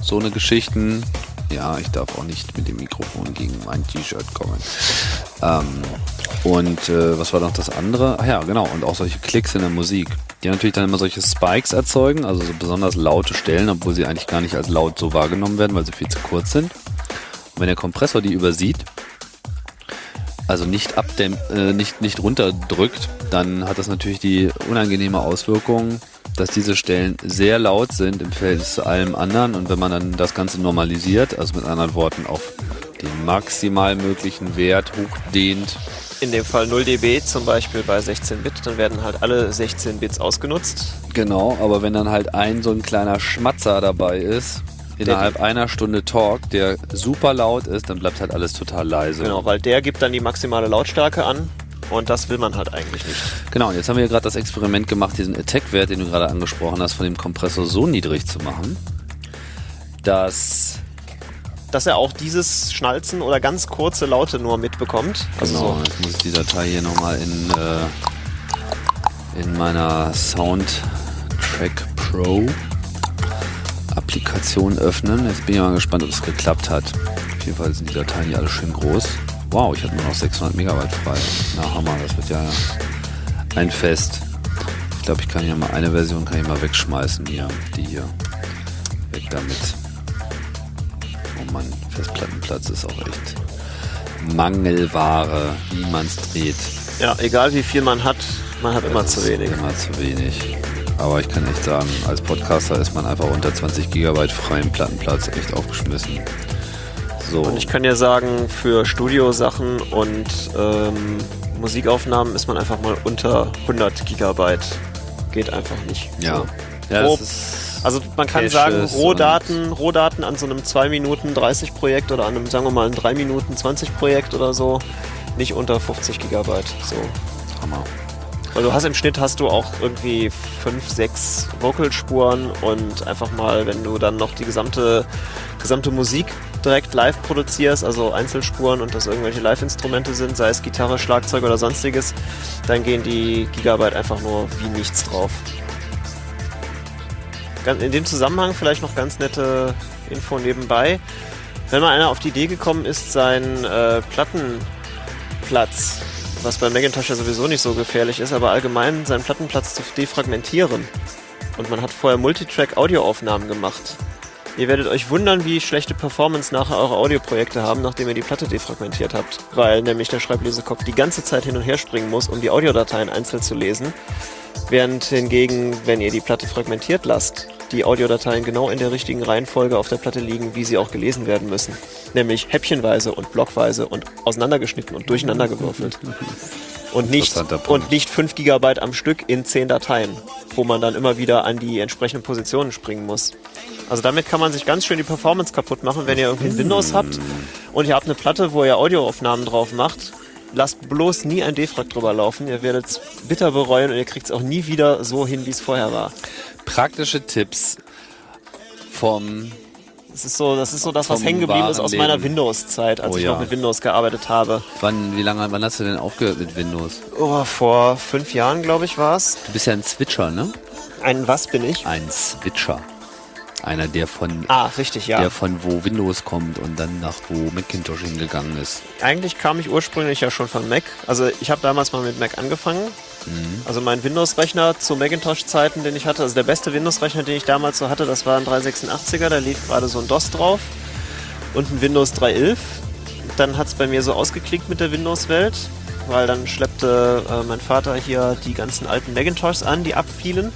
so eine Geschichten. Ja, ich darf auch nicht mit dem Mikrofon gegen mein T-Shirt kommen. Ähm, und äh, was war noch das andere? Ach ja, genau, und auch solche Klicks in der Musik, die natürlich dann immer solche Spikes erzeugen, also so besonders laute Stellen, obwohl sie eigentlich gar nicht als laut so wahrgenommen werden, weil sie viel zu kurz sind. Und wenn der Kompressor die übersieht, also nicht abdämmt, äh, nicht, nicht runterdrückt, dann hat das natürlich die unangenehme Auswirkung, dass diese Stellen sehr laut sind im Verhältnis zu allem anderen und wenn man dann das Ganze normalisiert, also mit anderen Worten auf den maximal möglichen Wert hochdehnt, In dem Fall 0 dB zum Beispiel bei 16 Bit, dann werden halt alle 16 Bits ausgenutzt. Genau, aber wenn dann halt ein so ein kleiner Schmatzer dabei ist, innerhalb einer Stunde Talk, der super laut ist, dann bleibt halt alles total leise. Genau, weil der gibt dann die maximale Lautstärke an und das will man halt eigentlich nicht. Genau, und jetzt haben wir gerade das Experiment gemacht, diesen Attack-Wert, den du gerade angesprochen hast, von dem Kompressor so niedrig zu machen, dass Dass er auch dieses Schnalzen oder ganz kurze Laute nur mitbekommt. Also genau, so. jetzt muss ich die Datei hier nochmal in, äh, in meiner Soundtrack Pro Applikation öffnen. Jetzt bin ich mal gespannt, ob es geklappt hat. Auf jeden Fall sind die Dateien hier alle schön groß. Wow, ich habe nur noch 600 Megabyte frei. Na Hammer, das wird ja ein Fest. Ich glaube, ich kann hier mal eine Version kann ich mal wegschmeißen hier. Die hier. Weg damit. Oh Mann, Festplattenplatz ist auch echt Mangelware, wie man es dreht. Ja, egal wie viel man hat, man hat immer Das zu ist wenig. Immer zu wenig. Aber ich kann echt sagen, als Podcaster ist man einfach unter 20 Gigabyte freien Plattenplatz echt aufgeschmissen. So. Und ich kann ja sagen, für Studiosachen und ähm, Musikaufnahmen ist man einfach mal unter 100 Gigabyte. Geht einfach nicht. ja. So. ja Grob. Also man kann Caches sagen, Rohdaten, Rohdaten an so einem 2 Minuten 30 Projekt oder an einem, sagen wir mal, einem 3 Minuten 20 Projekt oder so, nicht unter 50 Gigabyte. So. Hammer. Weil du hast im Schnitt hast du auch irgendwie 5, 6 Vocalspuren und einfach mal, wenn du dann noch die gesamte, gesamte Musik direkt live produzierst, also Einzelspuren und das irgendwelche Live-Instrumente sind, sei es Gitarre, Schlagzeug oder sonstiges, dann gehen die Gigabyte einfach nur wie nichts drauf. In dem Zusammenhang vielleicht noch ganz nette Info nebenbei. Wenn mal einer auf die Idee gekommen ist, seinen äh, Plattenplatz, was bei Macintosh ja sowieso nicht so gefährlich ist, aber allgemein seinen Plattenplatz zu defragmentieren und man hat vorher Multitrack-Audioaufnahmen gemacht. Ihr werdet euch wundern, wie schlechte Performance nachher eure Audioprojekte haben, nachdem ihr die Platte defragmentiert habt. Weil nämlich der Schreiblesekopf die ganze Zeit hin und her springen muss, um die Audiodateien einzeln zu lesen. Während hingegen, wenn ihr die Platte fragmentiert lasst, die Audiodateien genau in der richtigen Reihenfolge auf der Platte liegen, wie sie auch gelesen werden müssen. Nämlich häppchenweise und blockweise und auseinandergeschnitten und durcheinandergewürfelt. Und nicht, und nicht 5 GB am Stück in 10 Dateien, wo man dann immer wieder an die entsprechenden Positionen springen muss. Also damit kann man sich ganz schön die Performance kaputt machen, wenn ihr irgendwie ein Windows habt und ihr habt eine Platte, wo ihr Audioaufnahmen drauf macht. Lasst bloß nie ein Defrag drüber laufen. Ihr werdet es bitter bereuen und ihr kriegt es auch nie wieder so hin, wie es vorher war. Praktische Tipps vom Das ist so, das ist so das, was hängen geblieben ist aus meiner Leben. Windows-Zeit, als Oh ich ja. noch mit Windows gearbeitet habe. Wann, wie lange, wann hast du denn aufgehört mit Windows? Oh, vor fünf Jahren, glaube ich, war es. Du bist ja ein Switcher, ne? Ein was bin ich? Ein Switcher. Einer, der von, Ah, richtig, ja. der von wo Windows kommt und dann nach wo Macintosh hingegangen ist. Eigentlich kam ich ursprünglich ja schon von Mac. Also ich habe damals mal mit Mac angefangen. Also mein Windows-Rechner zu Macintosh-Zeiten, den ich hatte, also der beste Windows-Rechner, den ich damals so hatte, das war ein 386er, da lief gerade so ein DOS drauf und ein Windows 3.11. Dann hat es bei mir so ausgeklickt mit der Windows-Welt, weil dann schleppte äh, mein Vater hier die ganzen alten Macintoshs an, die abfielen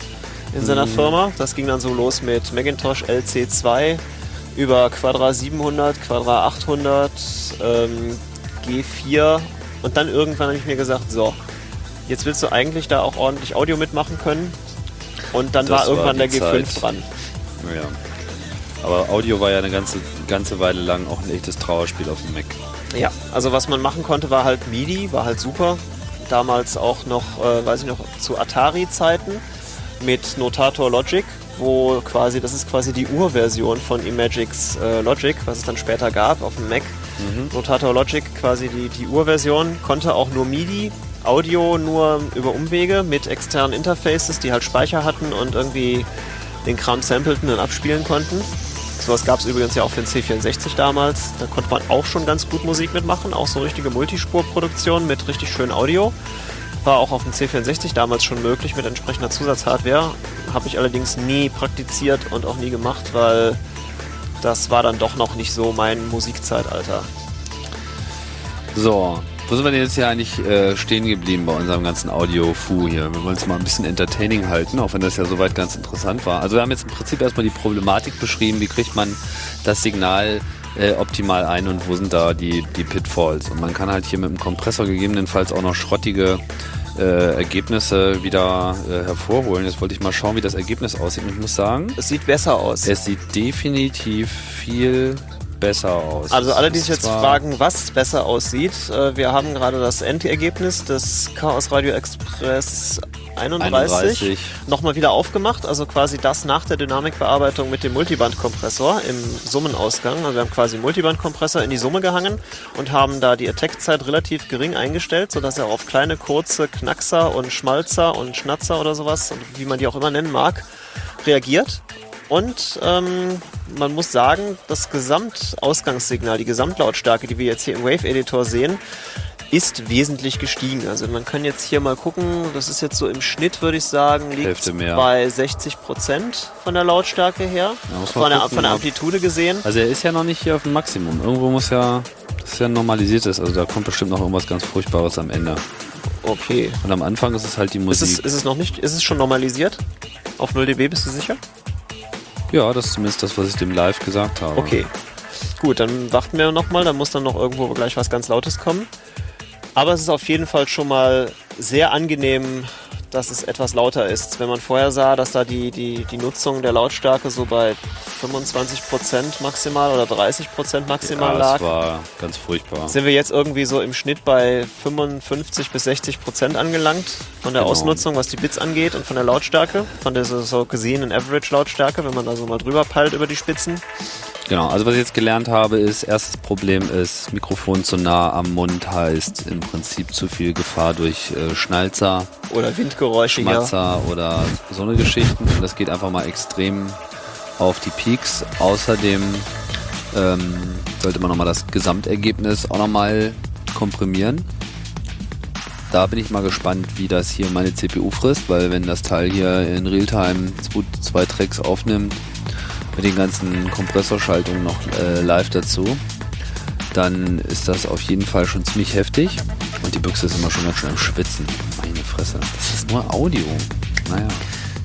in seiner Firma. Das ging dann so los mit Macintosh LC2 über Quadra 700, Quadra 800, ähm, G4 und dann irgendwann habe ich mir gesagt, so, jetzt willst du eigentlich da auch ordentlich Audio mitmachen können. Und dann Das war irgendwann war der die G5 Zeit. dran. Naja. Aber Audio war ja eine ganze, ganze Weile lang auch ein echtes Trauerspiel auf dem Mac. Ja, also was man machen konnte, war halt MIDI, war halt super. Damals auch noch, äh, weiß ich noch, zu Atari-Zeiten mit Notator Logic, wo quasi, das ist quasi die Urversion von Imagics äh, Logic, was es dann später gab auf dem Mac. Notator Logic, quasi die, die Urversion, konnte auch nur MIDI, Audio nur über Umwege mit externen Interfaces, die halt Speicher hatten und irgendwie den Kram sampleten und abspielen konnten. Sowas gab es übrigens ja auch für den C64 damals. Da konnte man auch schon ganz gut Musik mitmachen, auch so richtige Multispurproduktion mit richtig schön Audio. War auch auf dem C64 damals schon möglich mit entsprechender Zusatzhardware. Habe ich allerdings nie praktiziert und auch nie gemacht, weil das war dann doch noch nicht so mein Musikzeitalter. So, wo sind wir denn jetzt hier eigentlich äh, stehen geblieben bei unserem ganzen Audio-Fu hier? Wir wollen es mal ein bisschen entertaining halten, auch wenn das ja soweit ganz interessant war. Also wir haben jetzt im Prinzip erstmal die Problematik beschrieben, wie kriegt man das Signal äh, optimal ein und wo sind da die, die Pitfalls. Und man kann halt hier mit dem Kompressor gegebenenfalls auch noch schrottige äh, Ergebnisse wieder äh, hervorholen. Jetzt wollte ich mal schauen, wie das Ergebnis aussieht. Und ich muss sagen, Es sieht besser aus. es sieht definitiv viel besser aus. Also alle, die sich jetzt fragen, was besser aussieht, äh, wir haben gerade das Endergebnis des Chaos Radio Express 31, 31. nochmal wieder aufgemacht. Also quasi das nach der Dynamikbearbeitung mit dem Multibandkompressor im Summenausgang. Also wir haben quasi einen Multibandkompressor in die Summe gehangen und haben da die Attack-Zeit relativ gering eingestellt, sodass er auf kleine, kurze Knackser und Schmalzer und Schnatzer oder sowas, wie man die auch immer nennen mag, reagiert. Und ähm, man muss sagen, das Gesamtausgangssignal, die Gesamtlautstärke, die wir jetzt hier im Wave-Editor sehen, ist wesentlich gestiegen. Also man kann jetzt hier mal gucken, das ist jetzt so im Schnitt, würde ich sagen, liegt bei 60 Prozent von der Lautstärke her, Ja, von der, von der Amplitude gesehen. Also er ist ja noch nicht hier auf dem Maximum. Irgendwo muss ja, das ist ja normalisiert Also da kommt bestimmt noch irgendwas ganz Furchtbares am Ende. Okay. Und am Anfang ist es halt die Ist Musik. es, ist es noch nicht, ist es schon normalisiert? Auf 0 dB bist du sicher? Ja, das ist zumindest das, was ich dem live gesagt habe. Okay. Gut, dann warten wir nochmal, dann muss dann noch irgendwo gleich was ganz Lautes kommen. Aber es ist auf jeden Fall schon mal sehr angenehm, dass es etwas lauter ist. Wenn man vorher sah, dass da die, die, die Nutzung der Lautstärke so bei 25% maximal oder 30% maximal Ja, lag, das war ganz furchtbar. sind wir jetzt irgendwie so im Schnitt bei 55 bis 60% angelangt von der Genau. Ausnutzung, was die Bits angeht und von der Lautstärke, von der so, gesehenen Average-Lautstärke, wenn man da so mal drüber peilt über die Spitzen. Genau, also was ich jetzt gelernt habe, ist, erstes Problem ist, Mikrofon zu nah am Mund heißt im Prinzip zu viel Gefahr durch äh, Schnalzer, Oder Windgeräusche hier. Schmatzer oder so eine Geschichten. Und das geht einfach mal extrem auf die Peaks. Außerdem ähm, sollte man nochmal das Gesamtergebnis auch nochmal komprimieren. Da bin ich mal gespannt, wie das hier meine CPU frisst, weil wenn das Teil hier in Realtime zwei, zwei Tracks aufnimmt, mit den ganzen Kompressorschaltungen noch äh, live dazu, dann ist das auf jeden Fall schon ziemlich heftig. Und die Büchse ist immer schon ganz schön am Schwitzen. Fresse. Das ist nur Audio. Naja.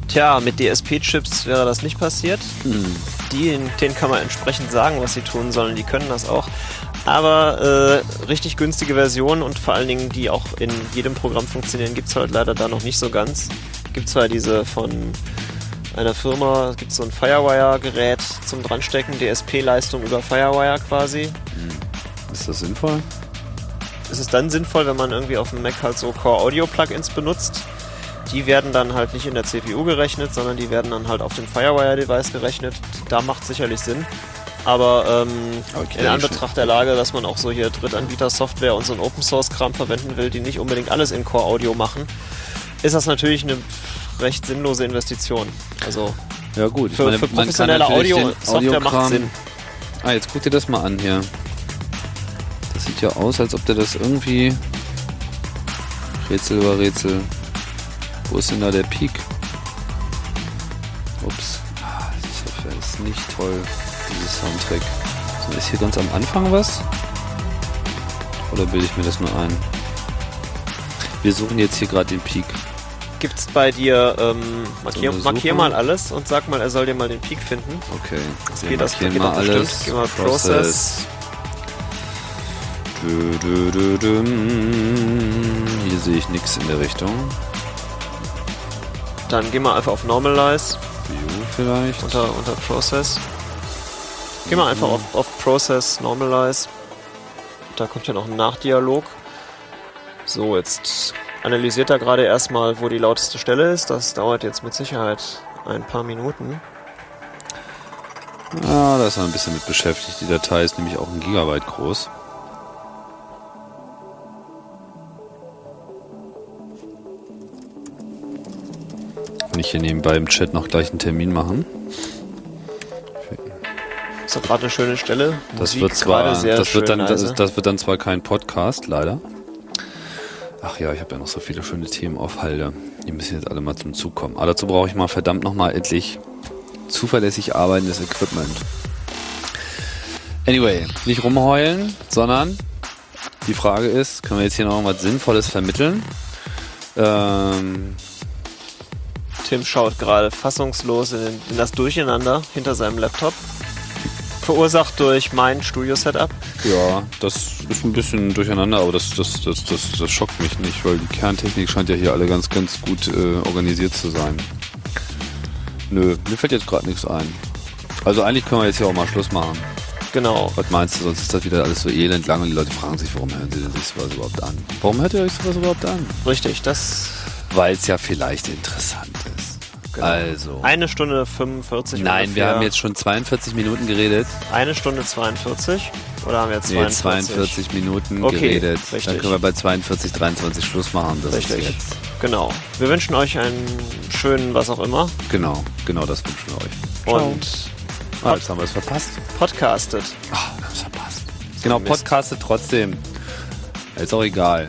Tja, mit DSP-Chips wäre das nicht passiert. Hm. Die, denen kann man entsprechend sagen, was sie tun sollen. Die können das auch. Aber äh, richtig günstige Versionen und vor allen Dingen, die auch in jedem Programm funktionieren, gibt es halt leider da noch nicht so ganz. Gibt zwar diese von einer Firma, es gibt so ein Firewire-Gerät zum Dranstecken, DSP-Leistung über Firewire quasi. Ist das sinnvoll? Es ist dann sinnvoll, wenn man irgendwie auf dem Mac halt so Core-Audio-Plugins benutzt. Die werden dann halt nicht in der CPU gerechnet, sondern die werden dann halt auf dem Firewire-Device gerechnet. Da macht sicherlich Sinn. Aber ähm, Okay, in Anbetracht der Lage, dass man auch so hier Drittanbieter-Software und so ein Open-Source-Kram verwenden will, die nicht unbedingt alles in Core-Audio machen, ist das natürlich eine recht sinnlose Investition. Also Ja gut, für, meine, für professionelle Audio-Software macht Audiokram- Sinn. Ah, jetzt guck dir das mal an hier. Das sieht ja aus, als ob der das irgendwie... Rätsel über Rätsel. Wo ist denn da der Peak? Ups. Ah, Das ist nicht toll, dieses Soundtrack. So, ist hier ganz am Anfang was? Oder bilde ich mir das nur ein? Wir suchen jetzt hier gerade den Peak. Gibt's bei dir, ähm, markier, eine markier mal alles und sag mal, er soll dir mal den Peak finden. Okay, wir geht, das geht mal bestimmt. alles. Geh mal Process. Düm. Hier sehe ich nichts in der Richtung. Dann geh mal einfach auf Normalize View vielleicht. unter, unter Process. Geh mal einfach auf, auf Process, Normalize. Da kommt ja noch ein Nachdialog. So, jetzt analysiert er gerade erstmal, wo die lauteste Stelle ist. Das dauert jetzt mit Sicherheit ein paar Minuten. Ah, da ist er ein bisschen mit beschäftigt. Die Datei ist nämlich auch ein Gigabyte groß. Kann ich hier nebenbei im Chat noch gleich einen Termin machen? Ist doch gerade eine schöne Stelle. Das wird zwar, das wird dann, das, ist, das wird dann zwar kein Podcast, leider. Ach ja, ich habe ja noch so viele schöne Themen auf Halde. Die müssen jetzt alle mal zum Zug kommen. Aber dazu brauche ich mal verdammt nochmal endlich zuverlässig arbeitendes Equipment. Anyway, nicht rumheulen, sondern die Frage ist, können wir jetzt hier noch was Sinnvolles vermitteln? Ähm, Tim schaut gerade fassungslos in, in das Durcheinander hinter seinem Laptop. Verursacht durch mein Studio-Setup. Ja, das ist ein bisschen durcheinander, aber das, das, das, das, das schockt mich nicht, weil die Kerntechnik scheint ja hier alle ganz, ganz gut äh, organisiert zu sein. Nö, mir fällt jetzt gerade nichts ein. Also eigentlich können wir jetzt hier auch mal Schluss machen. Genau. Was meinst du, sonst ist das wieder alles so elend lang und die Leute fragen sich, warum hören sie denn sich sowas überhaupt an? Warum hört ihr euch sowas überhaupt an? Richtig, das. Weil es ja vielleicht interessant. Genau. Also. Eine Stunde 45 Nein, ungefähr. wir haben jetzt schon 42 Minuten geredet. Eine Stunde 42. Oder haben wir jetzt Nee, 42? 42 Minuten Okay, geredet. Dann richtig. können wir bei 42, 23 Schluss machen. Das Richtig. ist jetzt. Genau. Wir wünschen euch einen schönen was auch immer. Genau, genau das wünschen wir euch. Und Ah, jetzt haben wir es verpasst. podcastet. Ah, wir haben es verpasst. Genau, Mist. podcastet trotzdem. Ist auch egal.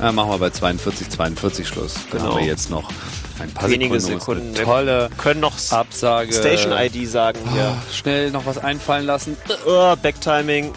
Ja, machen wir bei 42, 42 Schluss. Dann Genau. haben wir jetzt noch ein paar Wenige Sekunden. Sekunden. Tolle Können noch Absage. Station-ID sagen hier. Schnell noch was einfallen lassen. Oh, Backtiming.